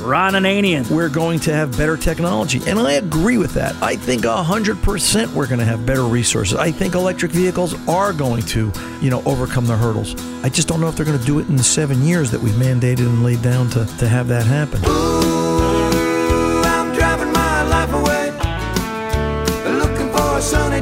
Ron Ananian. We're going to have better technology. And I agree with that. I think 100% we're going to have better resources. I think electric vehicles are going to, you know, overcome the hurdles. I just don't know if they're going to do it in the seven years that we've mandated and laid down to, to have that happen.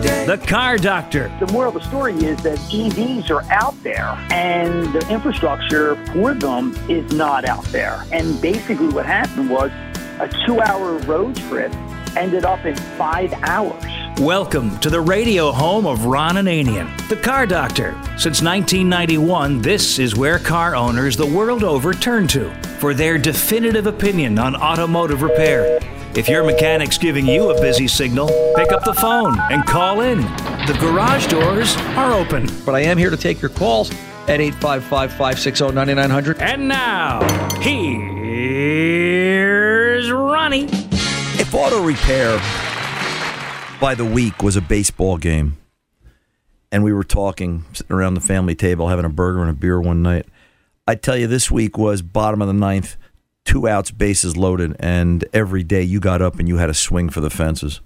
The Car Doctor. The moral of the story is that EVs are out there and the infrastructure for them is not out there. And basically, what happened was a two hour road trip ended up in five hours. Welcome to the radio home of Ron Ananian, the car doctor. Since 1991, this is where car owners the world over turn to for their definitive opinion on automotive repair. If your mechanic's giving you a busy signal, pick up the phone and call in. The garage doors are open. But I am here to take your calls at 855 560 9900. And now, here's Ronnie. If auto repair by the week was a baseball game, and we were talking, sitting around the family table, having a burger and a beer one night, I tell you, this week was bottom of the ninth, two outs, bases loaded, and every day you got up and you had a swing for the fences.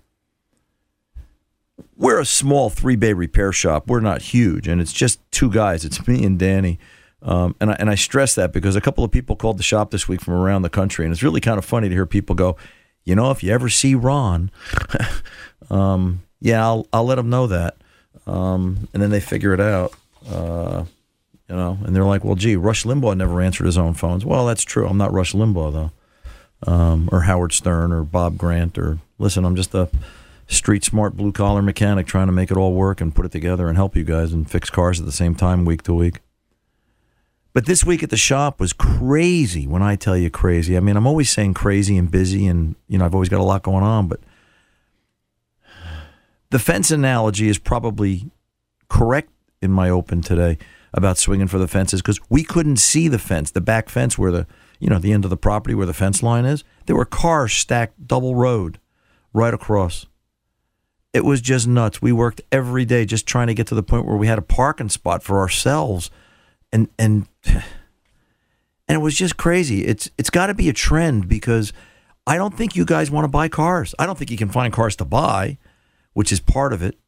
We're a small three bay repair shop. We're not huge, and it's just two guys. It's me and Danny. Um, and, I, and I stress that because a couple of people called the shop this week from around the country, and it's really kind of funny to hear people go, you know, if you ever see Ron, um, yeah, I'll, I'll let them know that. Um, and then they figure it out. Uh, you know, and they're like, well, gee, Rush Limbaugh never answered his own phones. Well, that's true. I'm not Rush Limbaugh, though, um, or Howard Stern or Bob Grant, or listen, I'm just a street smart blue collar mechanic trying to make it all work and put it together and help you guys and fix cars at the same time week to week. But this week at the shop was crazy when I tell you crazy. I mean, I'm always saying crazy and busy, and, you know, I've always got a lot going on, but the fence analogy is probably correct in my open today about swinging for the fences because we couldn't see the fence, the back fence where the, you know, the end of the property where the fence line is. There were cars stacked double road right across. It was just nuts. We worked every day just trying to get to the point where we had a parking spot for ourselves and and and it was just crazy. It's it's got to be a trend because I don't think you guys want to buy cars. I don't think you can find cars to buy, which is part of it.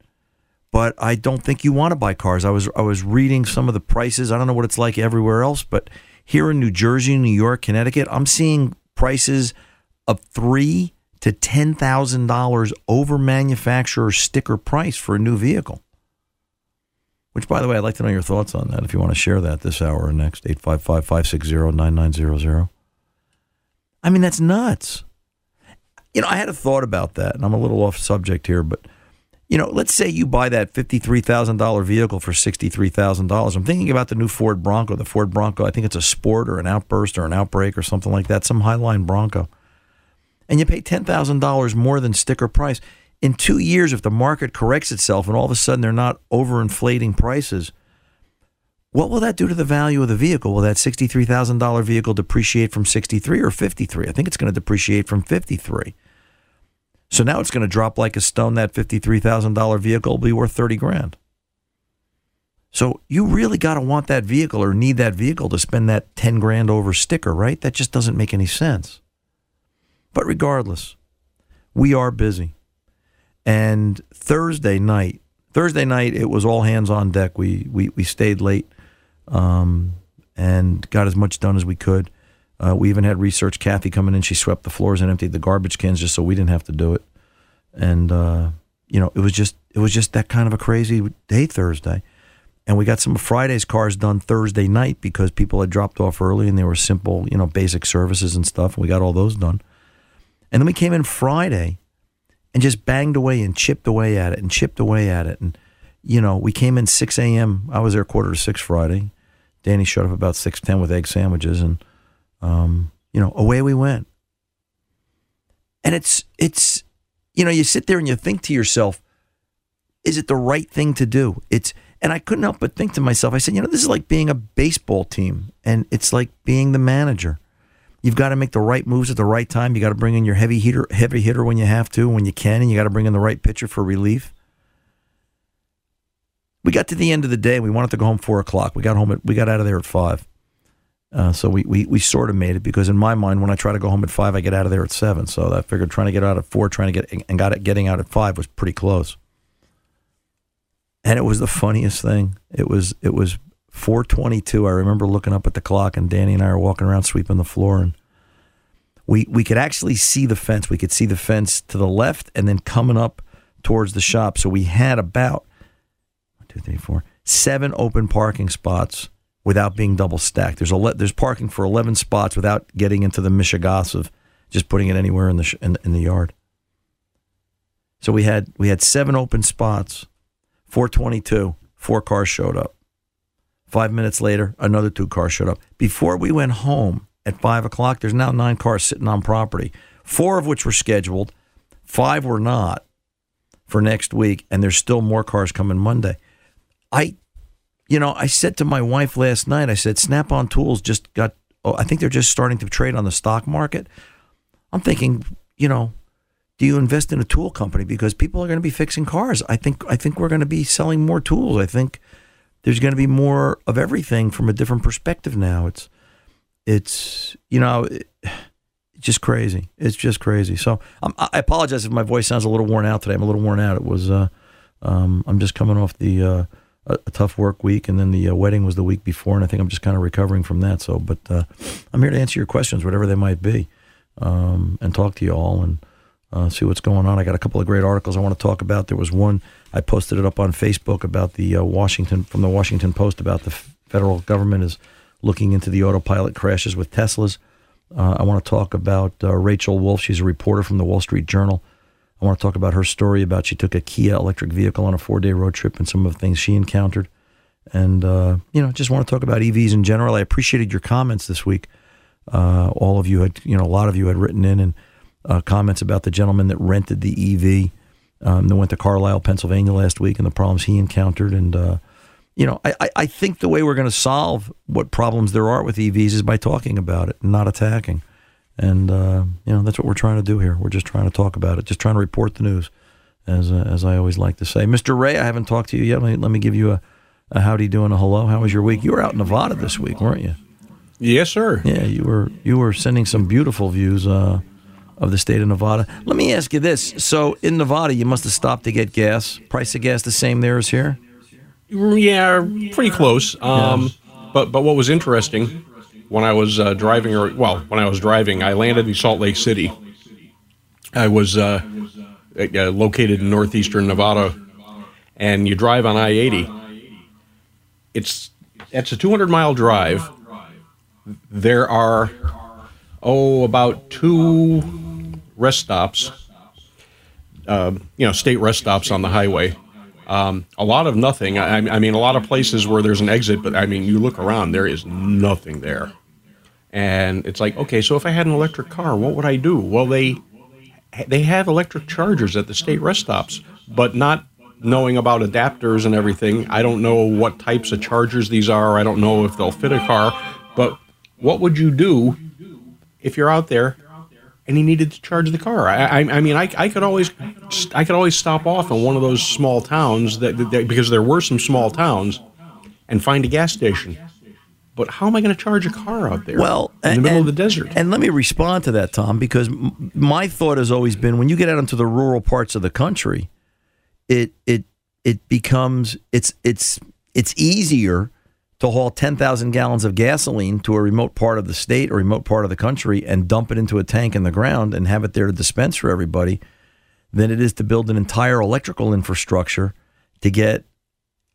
But I don't think you want to buy cars. I was I was reading some of the prices. I don't know what it's like everywhere else, but here in New Jersey, New York, Connecticut, I'm seeing prices of three to ten thousand dollars over manufacturer sticker price for a new vehicle. Which, by the way, I'd like to know your thoughts on that if you want to share that this hour or next. 855 560 9900. I mean, that's nuts. You know, I had a thought about that, and I'm a little off subject here, but, you know, let's say you buy that $53,000 vehicle for $63,000. I'm thinking about the new Ford Bronco, the Ford Bronco. I think it's a Sport or an Outburst or an Outbreak or something like that, some Highline Bronco. And you pay $10,000 more than sticker price in two years, if the market corrects itself and all of a sudden they're not overinflating prices, what will that do to the value of the vehicle? Will that $63,000 vehicle depreciate from 63 or 53? I think it's going to depreciate from 53. So now it's going to drop like a stone. That $53,000 vehicle will be worth 30 grand. So you really got to want that vehicle or need that vehicle to spend that 10 grand over sticker, right? That just doesn't make any sense. But regardless, we are busy. And Thursday night, Thursday night, it was all hands on deck. We we, we stayed late um, and got as much done as we could. Uh, we even had research Kathy coming in. She swept the floors and emptied the garbage cans just so we didn't have to do it. And uh, you know, it was just it was just that kind of a crazy day Thursday. And we got some of Friday's cars done Thursday night because people had dropped off early and they were simple, you know, basic services and stuff. And we got all those done. And then we came in Friday and just banged away and chipped away at it and chipped away at it. And, you know, we came in 6 a.m. I was there quarter to 6 Friday. Danny showed up about 6.10 with egg sandwiches. And, um, you know, away we went. And it's, it's, you know, you sit there and you think to yourself, is it the right thing to do? It's, and I couldn't help but think to myself, I said, you know, this is like being a baseball team and it's like being the manager. You've got to make the right moves at the right time. You got to bring in your heavy hitter, heavy hitter when you have to, when you can, and you got to bring in the right pitcher for relief. We got to the end of the day. We wanted to go home four o'clock. We got home at we got out of there at five. Uh, so we, we we sort of made it because in my mind, when I try to go home at five, I get out of there at seven. So I figured trying to get out at four, trying to get and got it getting out at five was pretty close. And it was the funniest thing. It was it was 422. I remember looking up at the clock and Danny and I are walking around sweeping the floor and we we could actually see the fence. We could see the fence to the left and then coming up towards the shop. So we had about one, two, three, four, seven open parking spots without being double stacked. There's a there's parking for 11 spots without getting into the mishigas of just putting it anywhere in the sh- in, in the yard. So we had we had seven open spots. 422, four cars showed up. Five minutes later, another two cars showed up. Before we went home at five o'clock, there's now nine cars sitting on property, four of which were scheduled, five were not for next week, and there's still more cars coming Monday. I, you know, I said to my wife last night, I said, Snap on Tools just got, oh, I think they're just starting to trade on the stock market. I'm thinking, you know, do you invest in a tool company because people are going to be fixing cars? I think I think we're going to be selling more tools. I think there's going to be more of everything from a different perspective now. It's it's you know just crazy. It's just crazy. So I apologize if my voice sounds a little worn out today. I'm a little worn out. It was uh, um, I'm just coming off the uh, a, a, tough work week, and then the uh, wedding was the week before, and I think I'm just kind of recovering from that. So, but uh, I'm here to answer your questions, whatever they might be, um, and talk to you all and uh, see what's going on. I got a couple of great articles I want to talk about. There was one I posted it up on Facebook about the uh, Washington from the Washington Post about the federal government is looking into the autopilot crashes with Teslas. Uh, I want to talk about uh, Rachel Wolfe. She's a reporter from the Wall Street Journal. I want to talk about her story about she took a Kia electric vehicle on a four day road trip and some of the things she encountered. And, uh, you know, just want to talk about EVs in general. I appreciated your comments this week. Uh, all of you had, you know, a lot of you had written in and uh, comments about the gentleman that rented the EV um, that went to Carlisle, Pennsylvania last week and the problems he encountered. And, uh, you know, I, I think the way we're going to solve what problems there are with EVs is by talking about it not attacking. And, uh, you know, that's what we're trying to do here. We're just trying to talk about it, just trying to report the news, as, uh, as I always like to say. Mr. Ray, I haven't talked to you yet. Let me, let me give you a, a howdy doing, a hello. How was your week? You were out in Nevada this week, weren't you? Yes, sir. Yeah, you were you were sending some beautiful views uh, of the state of Nevada. Let me ask you this: so in Nevada, you must have stopped to get gas. Price of gas the same there as here? Yeah, pretty close. Um, But but what was interesting when I was uh, driving, or well, when I was driving, I landed in Salt Lake City. I was uh, uh, located in northeastern Nevada, and you drive on I eighty. It's it's a two hundred mile drive. There are oh about two rest stops, uh, you know, state rest stops on the highway. Um, a lot of nothing. I, I mean, a lot of places where there's an exit, but I mean, you look around, there is nothing there. And it's like, okay, so if I had an electric car, what would I do? Well, they they have electric chargers at the state rest stops, but not knowing about adapters and everything. I don't know what types of chargers these are. I don't know if they'll fit a car. But what would you do if you're out there and he needed to charge the car. I, I, I mean, I, I could always, I could always stop off in one of those small towns that, that because there were some small towns, and find a gas station. But how am I going to charge a car out there? Well, in the and- middle of the desert. And let me respond to that, Tom, because m- my thought has always been when you get out into the rural parts of the country, it it it becomes it's it's it's easier to haul 10,000 gallons of gasoline to a remote part of the state or remote part of the country and dump it into a tank in the ground and have it there to dispense for everybody than it is to build an entire electrical infrastructure to get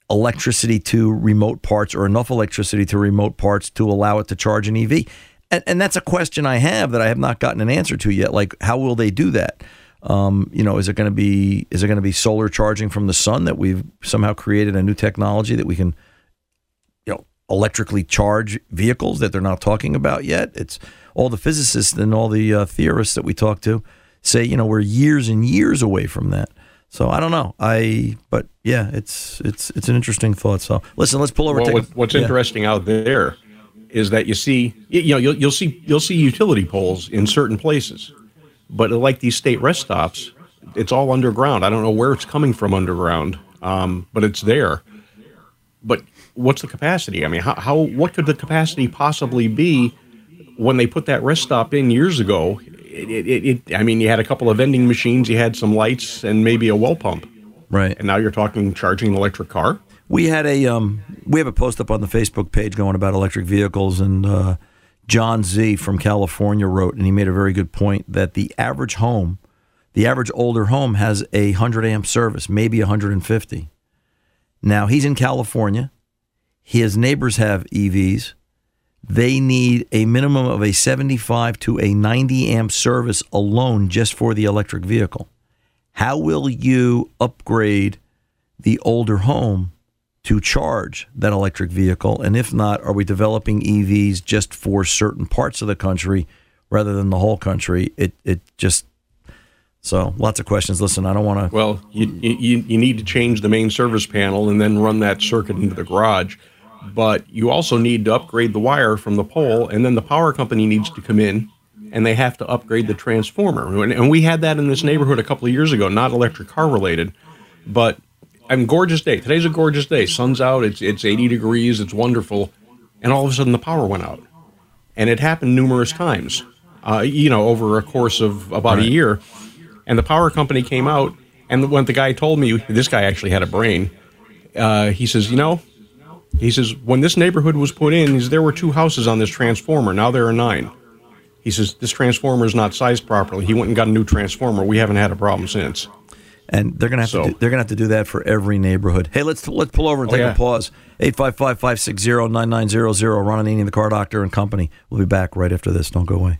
electricity to remote parts or enough electricity to remote parts to allow it to charge an EV. And, and that's a question I have that I have not gotten an answer to yet. Like, how will they do that? Um, you know, is it going to be is it going to be solar charging from the sun that we've somehow created a new technology that we can, electrically charged vehicles that they're not talking about yet? It's all the physicists and all the uh, theorists that we talk to say, you know, we're years and years away from that. So I don't know. I but yeah, it's it's it's an interesting thought. So listen, let's pull over. Well, what, a- what's yeah. interesting out there is that you see, you you know, you'll, you'll see you'll see utility poles in certain places, but like these state rest stops, it's all underground. I don't know where it's coming from underground, um, but it's there. But what's the capacity? I mean, how, how what could the capacity possibly be when they put that rest stop in years ago? It, it, it, I mean, you had a couple of vending machines, you had some lights, and maybe a well pump, Right. and now you're talking charging an electric car. We had a um, we have a post up on the Facebook page going about electric vehicles, and uh, John Z from California wrote, and he made a very good point that the average home, the average older home, has a hundred amp service, maybe 150. Now he's in California. His neighbors have EVs. They need a minimum of a 75 to a 90 amp service alone just for the electric vehicle. How will you upgrade the older home to charge that electric vehicle? And if not, are we developing EVs just for certain parts of the country rather than the whole country? It it just so lots of questions. Listen, I don't want to. Well, you, you, you need to change the main service panel and then run that circuit into the garage. But you also need to upgrade the wire from the pole, and then the power company needs to come in and they have to upgrade the transformer. And, we had that in this neighborhood a couple of years ago, not electric car related, but I'm gorgeous day. Today's a gorgeous day. Sun's out. It's it's 80 degrees. It's wonderful, and all of a sudden the power went out, and it happened numerous times. Uh, you know, over a course of about a year, and the power company came out, and when the guy told me, this guy actually had a brain. Uh, he says, you know, he says when this neighborhood was put in, says, there were two houses on this transformer. Now there are nine. He says this transformer is not sized properly. He went and got a new transformer. We haven't had a problem since. And they're gonna have So- to do, they're gonna have to do that for every neighborhood. Hey, let's let's pull over and Oh, take yeah. a pause. 855-560-9900. Ron Ananian, the car doctor and company. We'll be back right after this. Don't go away.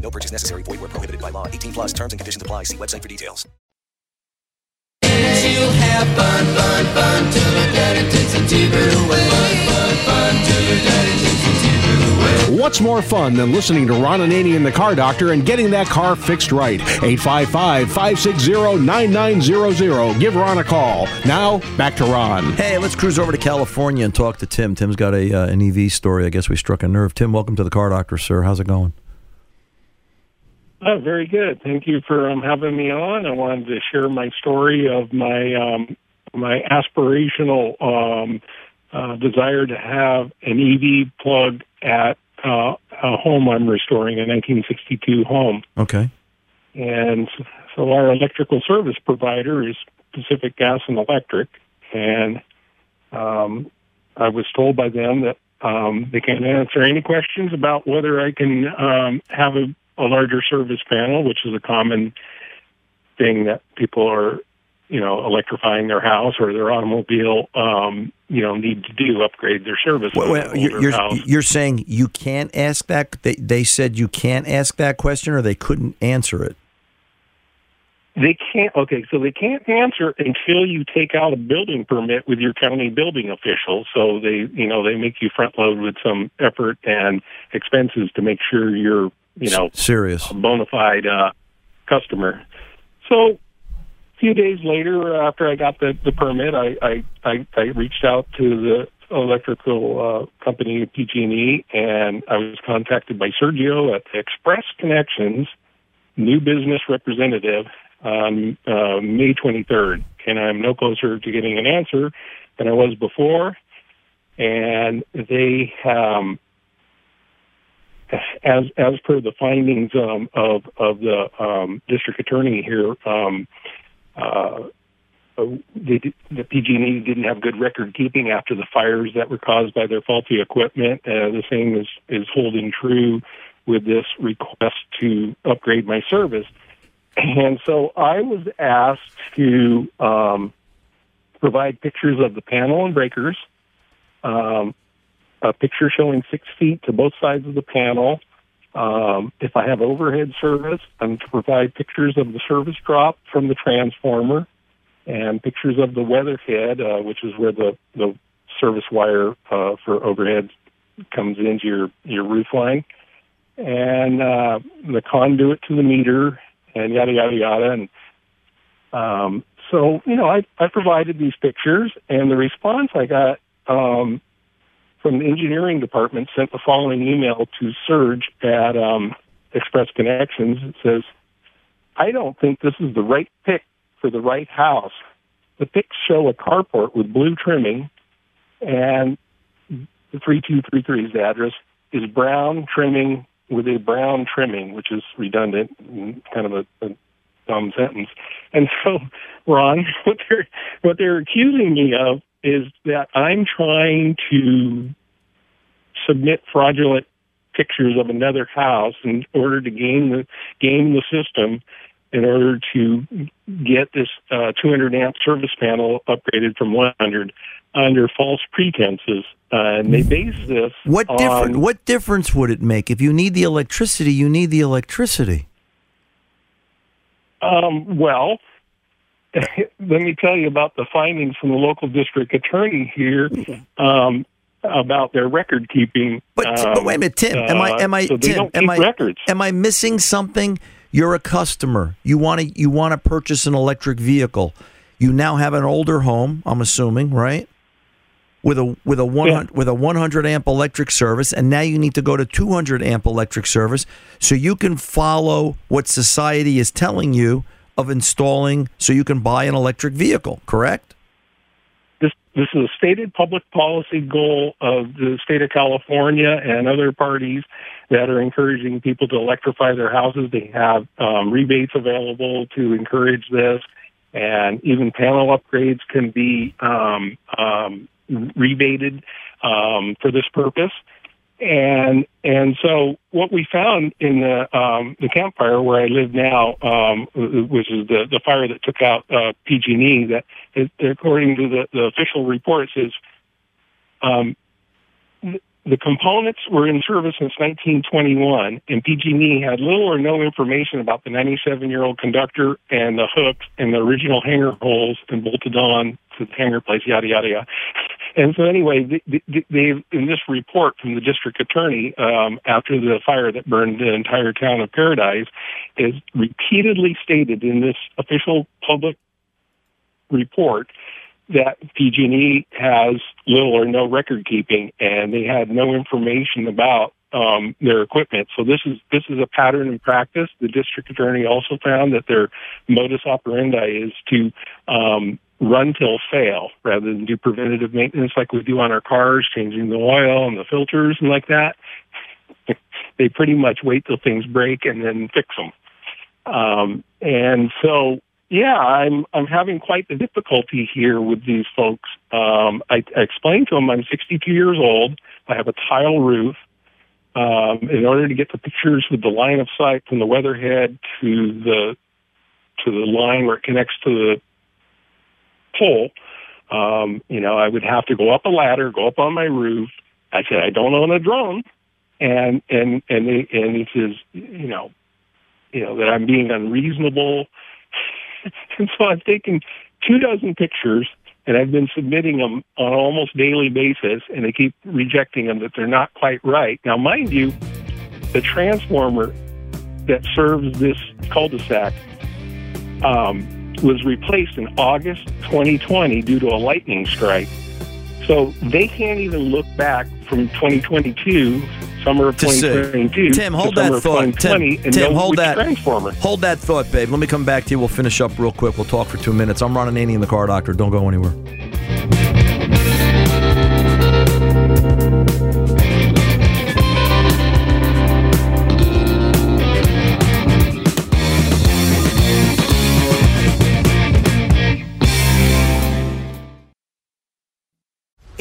No purchase necessary. Void where prohibited by law. 18 plus terms and conditions apply. See website for details. You have fun, fun, fun till your daddy takes a T-bird away. Fun, fun, fun till your daddy takes a T-bird away. What's more fun than listening to Ron Ananian the Car Doctor and getting that car fixed right? 855-560-9900. Give Ron a call. Now, back to Ron. Hey, let's cruise over to California and talk to Tim. Tim's got a uh, an EV story. I guess we struck a nerve. Tim, welcome to the Car Doctor, sir. How's it going? Oh, very good. Thank you for um, having me on. I wanted to share my story of my um, my aspirational um, uh, desire to have an EV plug at uh, a home I'm restoring, a 1962 home. Okay. And so our electrical service provider is Pacific Gas and Electric, and um, I was told by them that um, they can't answer any questions about whether I can um, have a, a larger service panel, which is a common thing that people are, you know, electrifying their house or their automobile, um, you know, need to do upgrade their service. Well, well, you're, you're, saying you can't ask that? They, they said you can't ask that question or they couldn't answer it? They can't. Okay, so they can't answer until you take out a building permit with your county building official. So they, you know, they make you front load with some effort and expenses to make sure you're, you know, serious, bona fide uh, customer. So a few days later, after I got the the permit, I I I, I reached out to the electrical uh, company PG&E, and I was contacted by Sergio at Express Connections, new business representative on uh, May 23rd, and I'm no closer to getting an answer than I was before. And they, um, as as per the findings um, of of the um, district attorney here, um, uh, did- the PG&E didn't have good record keeping after the fires that were caused by their faulty equipment. Uh, the same is is holding true with this request to upgrade my service. And so I was asked to um, provide pictures of the panel and breakers, um, a picture showing six feet to both sides of the panel. Um, if I have overhead service, I'm to provide pictures of the service drop from the transformer and pictures of the weatherhead, uh, which is where the, the service wire uh, for overhead comes into your, your roof line, and uh, the conduit to the meter, and yada yada yada. And um, so, you know, I, I provided these pictures, and the response I got um, from the engineering department sent the following email to Serge at um, Express Connections. It says, "I don't think this is the right pick for the right house. The pics show a carport with blue trimming, and the 3233's address is brown trimming with a brown trimming, which is redundant, and kind of a, a dumb sentence. And so, Ron, what they're what they're accusing me of is that I'm trying to submit fraudulent pictures of another house in order to game the game the system in order to get this uh, 200 amp service panel upgraded from 100 under false pretenses. Uh, and they base this What on different? What difference would it make if you need the electricity? You need the electricity. Um, well, let me tell you about the findings from the local district attorney here um, about their record keeping. But, but wait a minute, Tim. Am I? Am I? Uh, so Tim, am I? records. Am I missing something? You're a customer. You want to. You want to purchase an electric vehicle. You now have an older home. I'm assuming, right? With a with a one Yeah. with a 100 amp electric service, and now you need to go to 200 amp electric service, so you can follow what society is telling you of installing, so you can buy an electric vehicle. Correct? this this is a stated public policy goal of the state of California and other parties that are encouraging people to electrify their houses. They have um, rebates available to encourage this, and even panel upgrades can be um, um, rebated um, for this purpose. And and so what we found in the um, the Camp Fire where I live now, um, which is the the fire that took out uh, PG&E, that it, according to the, the official reports is um, the components were in service since 1921, and PG&E had little or no information about the 97-year-old conductor and the hooks and the original hanger holes and bolted on to the hanger place, yada yada yada. And so, anyway, in this report from the district attorney um, after the fire that burned the entire town of Paradise is repeatedly stated in this official public report that PG&E has little or no record keeping, and they had no information about um, their equipment. So this is this is a pattern in practice. The district attorney also found that their modus operandi is to um, run till fail rather than do preventative maintenance like we do on our cars, changing the oil and the filters and like that. they pretty much wait till things break and then fix them. Um, and so, yeah, I'm I'm having quite the difficulty here with these folks. Um, I, I explained to them I'm 62 years old. I have a tile roof. Um, in order to get the pictures with the line of sight from the weatherhead to the to the line where it connects to the pole, um, you know, I would have to go up a ladder, go up on my roof. I said I don't own a drone, and and and and it is you know, you know that I'm being unreasonable, and so I've taken two dozen pictures and I've been submitting them on an almost daily basis, and they keep rejecting them that they're not quite right. Now, mind you, the transformer that serves this cul-de-sac um, was replaced in August 2020 due to a lightning strike. So they can't even look back from 2022, summer of To say- 2022, Tim, hold that thought. Tim, Tim hold that. transformer. Hold that thought, babe. Let me come back to you. We'll finish up real quick. We'll talk for two minutes. I'm Ron Ananian, the car doctor. Don't go anywhere.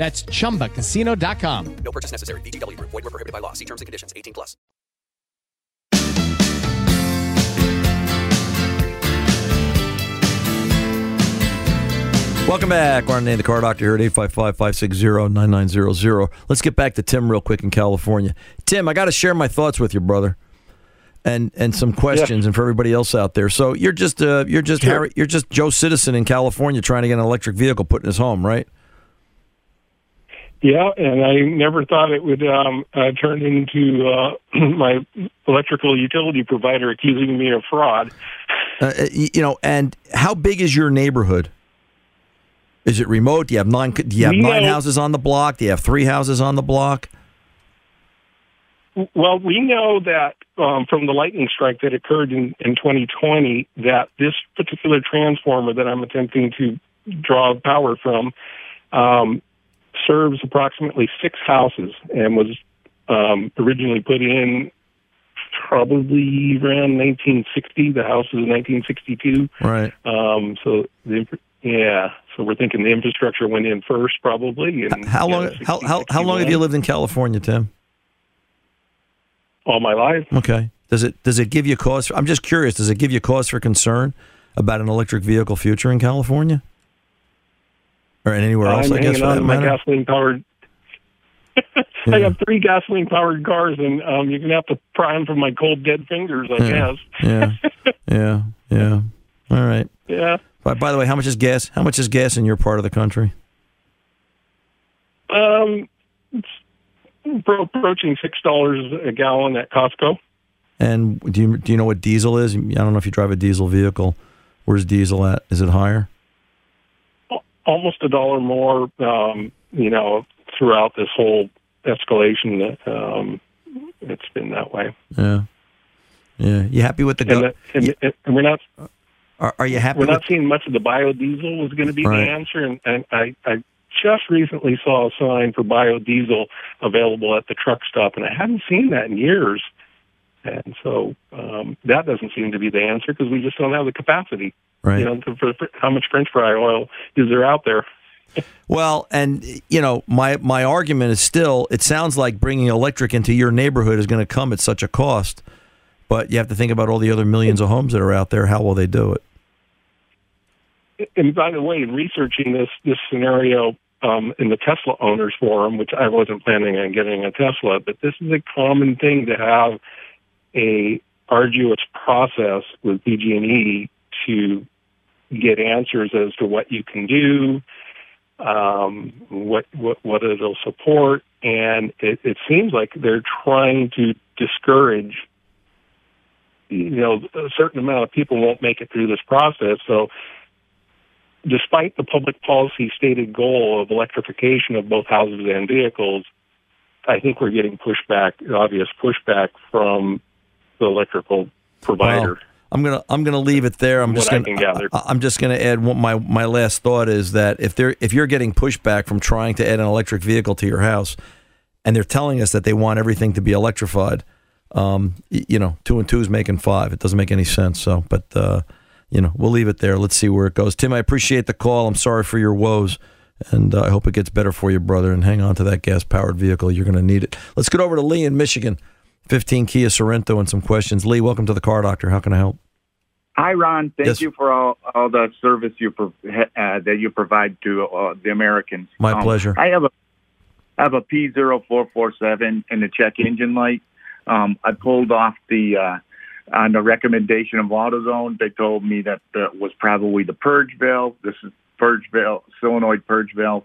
That's chumbacasino.com. No purchase necessary. VGW Group. Void were prohibited by law. See terms and conditions. 18 plus. Welcome back. Ron Name, the car doctor here at 855-560-9900. Let's get back to Tim real quick in California. Tim, I got to share my thoughts with you, brother. And and some questions and for everybody else out there. So you're just uh, you're just Sure. Harry, you're just Joe Citizen in California trying to get an electric vehicle put in his home, right? Yeah, and I never thought it would um, uh, turn into uh, my electrical utility provider accusing me of fraud. Uh, you know, and how big is your neighborhood? Is it remote? Do you have nine? Do you have We nine know- houses on the block? Do you have three houses on the block? Well, we know that um, from the lightning strike that occurred in, in 2020 that this particular transformer that I'm attempting to draw power from um, serves approximately six houses and was um, originally put in probably around 1960. The house was 1962. Right. Um, so the yeah, so we're thinking the infrastructure went in first, probably. And How know, long? 60, How, how how long have you lived in California, Tim? All my life. Okay. Does it does it give you cause? For, I'm just curious. Does it give you cause for concern about an electric vehicle future in California, or anywhere else? I'm I guess hanging on to my gasoline powered. I have three gasoline powered cars, and um, you're gonna have to pry them from my cold dead fingers, I Yeah. guess. Yeah, yeah, yeah. All right. Yeah. By, by the way, how much is gas? How much is gas in your part of the country? Um, it's pro- approaching six dollars a gallon at Costco. And do you do you know what diesel is? I don't know if you drive a diesel vehicle. Where's diesel at? Is it higher? Almost a dollar more. Um, you know, throughout this whole escalation, that um, it's been that way. Yeah, yeah. You happy with the? And, Go- the, and, and we're not. are, are you happy? We're with, not seeing much of the biodiesel was going to be Right. the answer, and, and I, I just recently saw a sign for biodiesel available at the truck stop, and I hadn't seen that in years. And so um, that doesn't seem to be the answer because we just don't have the capacity. Right. You know, to, for, for how much French fry oil is there out there? Well, and you know, my my argument is still it sounds like bringing electric into your neighborhood is going to come at such a cost. But you have to think about all the other millions of homes that are out there. How will they do it? And by the way, in researching this this scenario um, in the Tesla owners forum, which I wasn't planning on getting a Tesla, but this is a common thing to have a arduous process with PG&E to get answers as to what you can do, um, what what what it'll support, and it, it seems like they're trying to discourage. You know, a certain amount of people won't make it through this process, so despite the public policy stated goal of electrification of both houses and vehicles, I think we're getting pushback, obvious pushback from the electrical provider. Well, I'm gonna I'm gonna leave it there. I'm just gonna. I, I'm just gonna add one, my my last thought is that if they're if you're getting pushback from trying to add an electric vehicle to your house, and they're telling us that they want everything to be electrified, Um, you know, two and two is making five. It doesn't make any sense. So, but uh, you know, we'll leave it there. Let's see where it goes. Tim, I appreciate the call. I'm sorry for your woes, and uh, I hope it gets better for you, brother. And hang on to that gas powered vehicle. You're going to need it. Let's get over to Lee in Michigan. 15 Kia Sorento and some questions. Lee, welcome to the Car Doctor. How can I help? Hi, Ron. Thank Yes. you for all, all the service you pro- uh, that you provide to uh, the Americans. My Um, pleasure. I have a I have a P 447 and the check engine light. Um, I pulled off the uh, on the recommendation of AutoZone. They told me that that was probably the purge valve. This is purge valve, solenoid purge valve,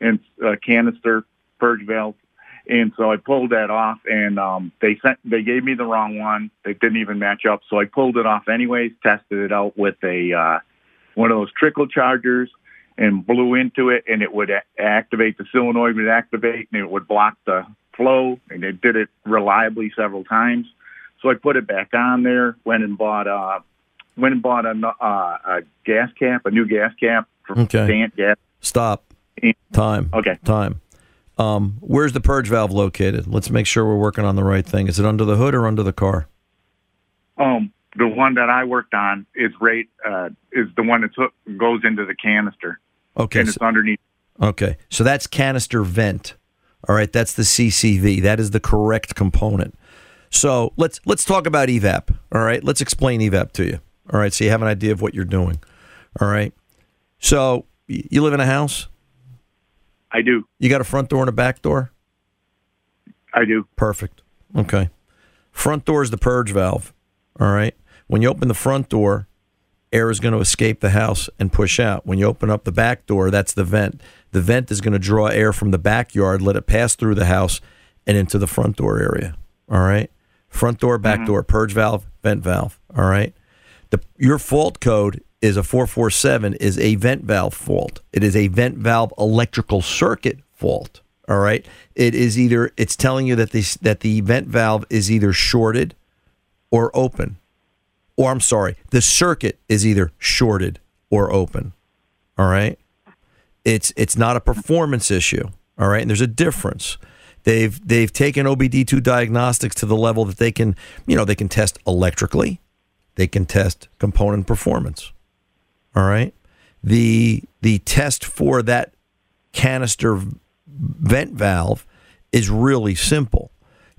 and uh, canister purge valve. And so I pulled that off, and um, they sent they gave me the wrong one. They didn't even match up, so I pulled it off anyways. Tested it out with a uh, one of those trickle chargers, and blew into it, and it would a- activate the solenoid would activate, and it would block the flow, and it did it reliably several times. So I put it back on there. Went and bought uh went and bought a, uh, a gas cap, a new gas cap for Okay. Gas. Stop. Time. Okay. Time. Um, where's the purge valve located? Let's make sure we're working on the right thing. Is it under the hood or under the car? Um, the one that I worked on is right uh, is the one that goes into the canister, Okay. and it's so- underneath. Okay, so that's canister vent. All right, that's the CCV. That is the correct component. So let's let's talk about evap. All right, let's explain evap to you. All right, so you have an idea of what you're doing. All right, so you live in a house. I do. You got a front door and a back door. I do. Perfect. Okay. Front door is the purge valve. All right. When you open the front door, air is going to escape the house and push out. When you open up the back door, that's the vent. The vent is going to draw air from the backyard, let it pass through the house and into the front door area. All right. Front door, back mm-hmm. door, purge valve, vent valve. All right. The, your fault code is a 447 is a vent valve fault. It is a vent valve electrical circuit fault. All right. It is either it's telling you that this that the vent valve is either shorted or open. Or I'm sorry, the circuit is either shorted or open. All right? It's it's not a performance issue. All right? And there's a difference. They've they've taken OBD2 diagnostics to the level that they can, you know, they can test electrically, they can test component performance. All right? The the test for that canister vent valve is really simple.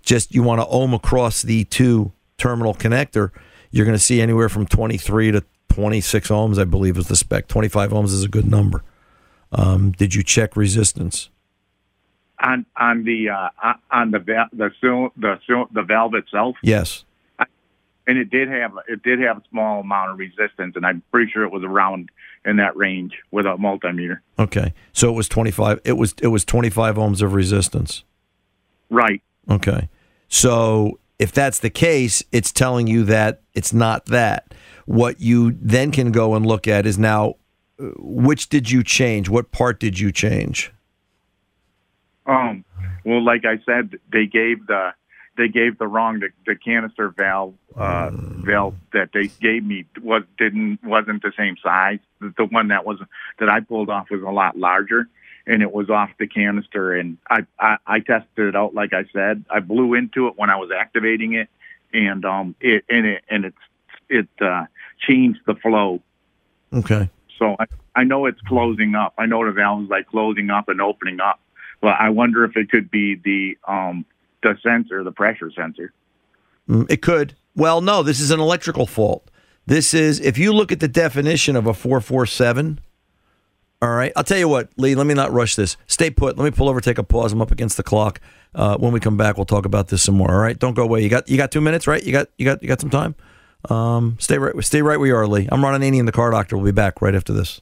Just you want to ohm across the two terminal connector, you're going to see anywhere from 23 to 26 ohms, I believe is the spec. 25 ohms is a good number. Um, did you check resistance? on on the uh, on the val- the the the valve itself, Yes. And it did have it did have a small amount of resistance, and I'm pretty sure it was around in that range with a multimeter. Okay. So it was 25 it was it was 25 ohms of resistance. Right. Okay. So if that's the case, it's telling you that it's not that. What you then can go and look at is now uh, which did you change? What part did you change? Um. Well, like I said, they gave the they gave the wrong the, the canister valve uh, valve that they gave me was didn't wasn't the same size. The, the one that was that I pulled off was a lot larger, and it was off the canister. And I, I I tested it out. Like I said, I blew into it when I was activating it, and um it and it and it's it uh, changed the flow. Okay. So I, I know it's closing up. I know the valve is like closing up and opening up. But I wonder if it could be the um the sensor, the pressure sensor. Mm, It could. Well, no, this is an electrical fault. This is if you look at the definition of a 447, all right. I'll tell you what, Lee, let me not rush this. Stay put. Let me pull over, take a pause. I'm up against the clock. Uh, when we come back, we'll talk about this some more. All right. Don't go away. You got you got 2 minutes, right? You got you got you got some time? Um, stay right stay right where you are, Lee. I'm Ron Ananian, the car doctor. We'll be back right after this.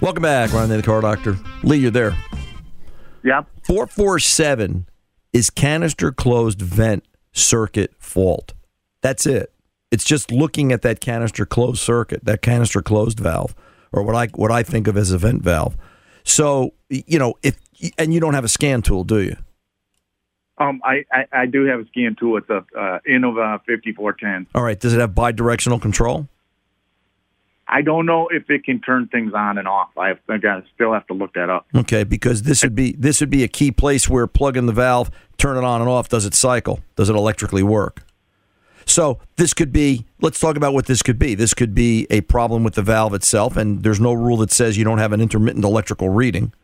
Welcome back, Ron, the car doctor. Lee, you're there. Yep. 447 is canister closed vent circuit fault. That's it. It's just looking at that canister closed circuit, that canister closed valve, or what I what I think of as a vent valve. So, you know, if and you don't have a scan tool, do you? Um, I, I, I do have a scan tool. It's a uh, Innova 5410. All right. Does it have bidirectional control? I don't know if it can turn things on and off. I, I still have to look that up. Okay, because this would be this would be a key place where plugging the valve, turn it on and off. Does it cycle? Does it electrically work? So this could be. Let's talk about what this could be. This could be a problem with the valve itself, and there's no rule that says you don't have an intermittent electrical reading,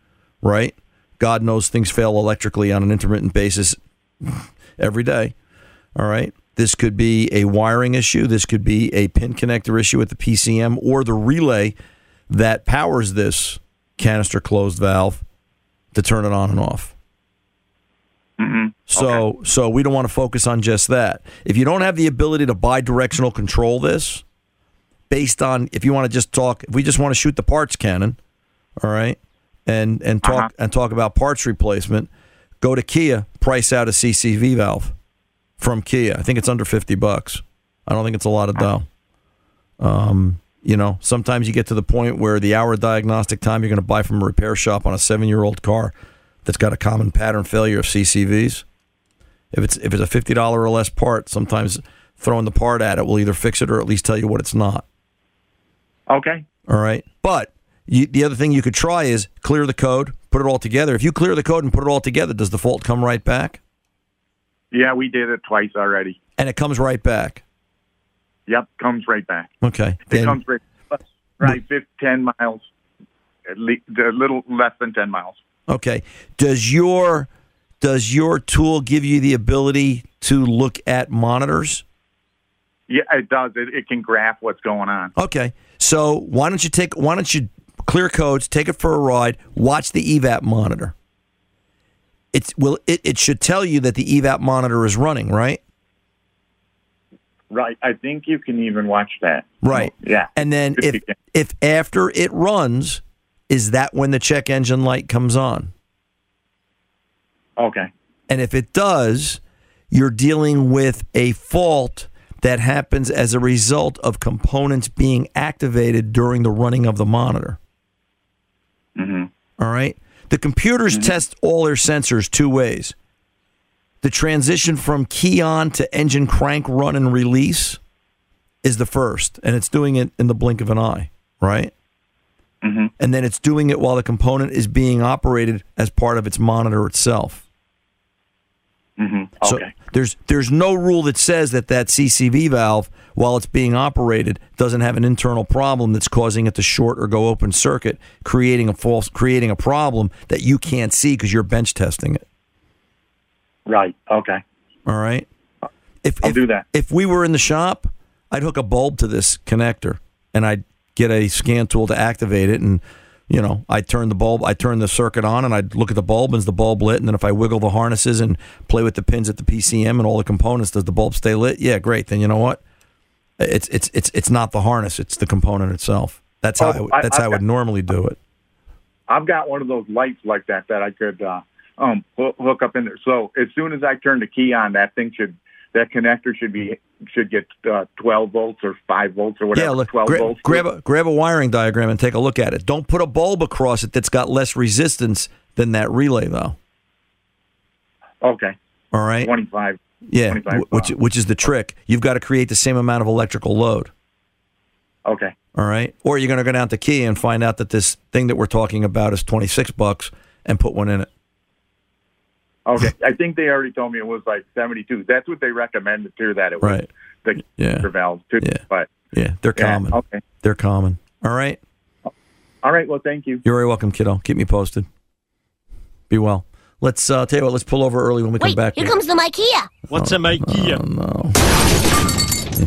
right? God knows things fail electrically on an intermittent basis every day. All right. This could be a wiring issue. This could be a pin connector issue at the PCM or the relay that powers this canister closed valve to turn it on and off. Mm-hmm. So, so we don't want to focus on just that. If you don't have the ability to bi-directional control this, based on if you want to just talk, if we just want to shoot the parts cannon, all right, and and talk and talk about parts replacement, go to Kia, price out a CCV valve from Kia. I think it's under fifty bucks. I don't think it's a lot of dough. Um, you know, sometimes you get to the point where the hour diagnostic time you're going to buy from a repair shop on a seven-year-old car that's got a common pattern failure of CCVs. If it's if it's a fifty dollar or less part, sometimes throwing the part at it will either fix it or at least tell you what it's not. Okay. All right, but you, the other thing you could try is clear the code, put it all together. If you clear the code and put it all together, does the fault come right back? Yeah, we did it twice already. And it comes right back. Yep, comes right back. Okay. It Then- comes right, right, ten miles, at least a little less than ten miles. Okay. Does your does your tool give you the ability to look at monitors? Yeah, it does. It, it can graph what's going on. Okay. So why don't you take why don't you clear codes, take it for a ride, watch the EVAP monitor. It's will it, it should tell you that the EVAP monitor is running, right? Right. I think you can even watch that. Right. Yeah. And then if if after it runs, is that when the check engine light comes on? Okay. And if it does, you're dealing with a fault that happens as a result of components being activated during the running of the monitor. Mm-hmm. All right. The computers test all their sensors two ways. the transition from key on to engine crank run and release is the first, and it's doing it in the blink of an eye, right? Mm-hmm. And then it's doing it while the component is being operated as part of its monitor itself. Mm-hmm. So there's there's no rule that says that that CCV valve, while it's being operated, doesn't have an internal problem that's causing it to short or go open circuit, creating a false creating a problem that you can't see because you're bench testing it. Right. Okay. All right. If, I'll if, do that. If we were in the shop, I'd hook a bulb to this connector and I'd get a scan tool to activate it and you know, I turn the bulb, I turn the circuit on, and I'd look at the bulb, and is the bulb lit? And then if I wiggle the harnesses and play with the pins at the PCM and all the components, does the bulb stay lit? Yeah, great. Then you know what? It's it's it's it's not the harness; it's the component itself. That's how I, Oh, would- I- that's I've how I would got- normally do it. I've got one of those lights like that that I could uh, um hook up in there. So as soon as I turn the key on, that thing should that connector should be should get uh, 12 volts or 5 volts or whatever. yeah, look, 12 gra- volts. grab a grab a wiring diagram and take a look at it. Don't put a bulb across it that's got less resistance than that relay, though. Okay. All right. 25. Yeah, 25, wh- which which is the trick. You've got to create the same amount of electrical load. Okay. All right. Or you're going to go down to Kia and find out that this thing that we're talking about is 26 bucks and put one in it. Okay. I think they already told me it was like 72. That's what they recommended too. That it was Right. the Yeah. valves too. But Yeah, they're Yeah, common. okay. They're common. All right. all right. Well, thank you. You're very welcome, kiddo. Keep me posted. Be well. Let's uh, tell you what. Let's pull over early when we come Wait, back. here comes the IKEA. What's a IKEA? Oh, no.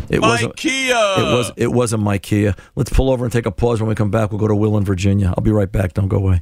It was a, Ikea. It was it was a Ikea. Let's pull over and take a pause. When we come back, we'll go to Will in Virginia. I'll be right back. Don't go away.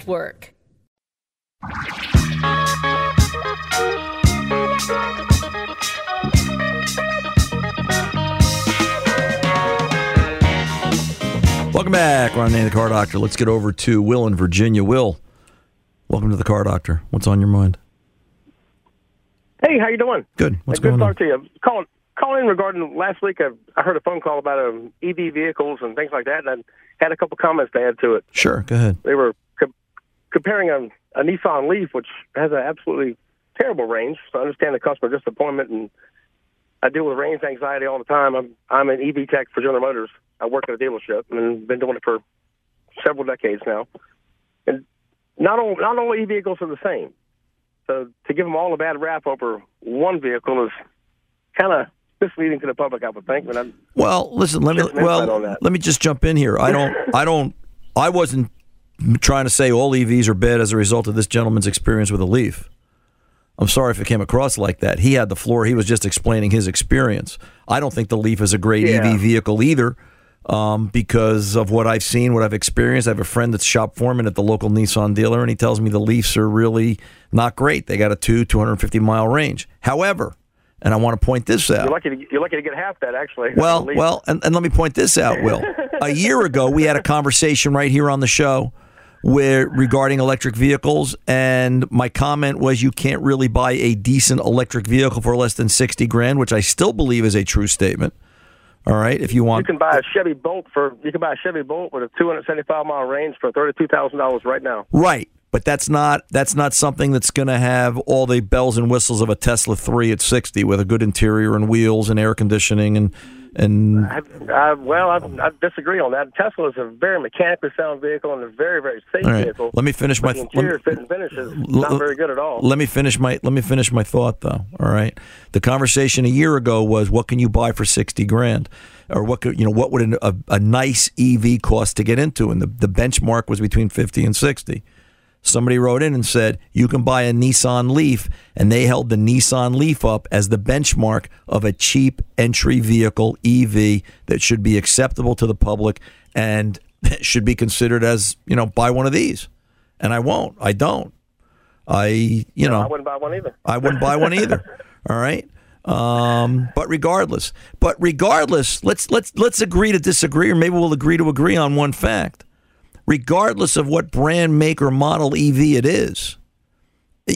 Welcome back. Ron Nane, the Car Doctor. Let's get over to Will in Virginia. Will, welcome to the Car Doctor. What's on your mind? Hey, how you doing? Good. What's Hey, good going to on? talk to you. Calling, calling regarding last week. I, I heard a phone call about um, EV vehicles and things like that, and I had a couple comments to add to it. Sure, go ahead. They were co- comparing a, a Nissan Leaf, which has an absolutely terrible range. So I understand the customer disappointment, and I deal with range anxiety all the time. I'm I'm an EV tech for General Motors. I work at a dealership and been doing it for several decades now. And not all not all EV vehicles are the same. So to give them all a bad rap over one vehicle is kind of misleading to the public, I would think. But I'm, Well, listen, let me Just an insight on well let me just jump in here. I don't I don't I wasn't trying to say all EVs are bad as a result of this gentleman's experience with a Leaf. I'm sorry if it came across like that. He had the floor. He was just explaining his experience. I don't think the Leaf is a great Yeah. EV vehicle either, um, because of what I've seen, what I've experienced. I have a friend that's shop foreman at the local Nissan dealer, and he tells me the Leafs are really not great. They got a two 250 mile range. However, and I want to point this out. you're lucky to you're lucky to get half that actually. Well, well, and, and let me point this out, Will. a year ago, we had a conversation right here on the show where regarding electric vehicles, and my comment was you can't really buy a decent electric vehicle for less than sixty grand, which I still believe is a true statement. All right, if you want, You can buy a Chevy Bolt for you can buy a Chevy Bolt with a 275 mile range for thirty two thousand dollars right now. right, but that's not that's not something that's going to have all the bells and whistles of a Tesla three at sixty with a good interior and wheels and air conditioning and and I, I, well, I, I disagree on that. Tesla is a very mechanically sound vehicle and a very very safe right, vehicle. let me finish my the th- let interior fit and finish is not very good at all. Let me finish my let me finish my thought though. All right. The conversation a year ago was what can you buy for sixty grand, or what could you know what would an, a, a nice EV cost to get into, and the the benchmark was between fifty and sixty. Somebody wrote in and said you can buy a Nissan Leaf, and they held the Nissan Leaf up as the benchmark of a cheap entry vehicle EV that should be acceptable to the public and should be considered as you know buy one of these. And I won't. I don't. I you know I wouldn't buy one either. I wouldn't buy one either. All right. Um, but regardless, but regardless, let's let's let's agree to disagree, or maybe we'll agree to agree on one fact. Regardless of what brand, make, or model EV it is,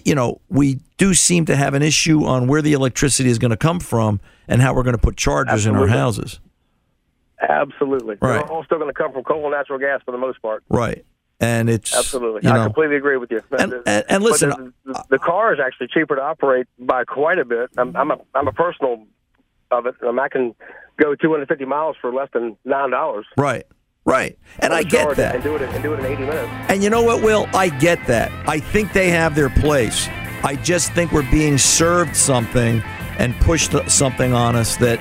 you know, we do seem to have an issue on where the electricity is going to come from and how we're going to put chargers in our houses. Absolutely, Right. they're all still going to come from coal and natural gas for the most part. Right. And it's Absolutely, you I completely agree with you. And- and- and listen, the, the, the car is actually cheaper to operate by quite a bit. I'm, I'm a I'm a personal of it. Um, I can go 250 miles for less than nine dollars. right, right. And I get that. and do it and do it in 80 minutes. And you know what, Will? I get that. I think they have their place. I just think we're being served something and pushed something on us that,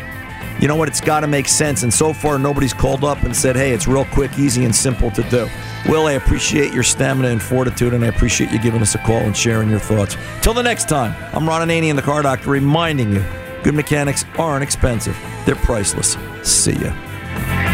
you know what, it's got to make sense. And so far, nobody's called up and said, hey, it's real quick, easy, and simple to do. Will, I appreciate your stamina and fortitude, and I appreciate you giving us a call and sharing your thoughts. Till the next time, I'm Ron Ananian, the car doctor, reminding you good mechanics aren't expensive, they're priceless. See ya.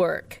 work.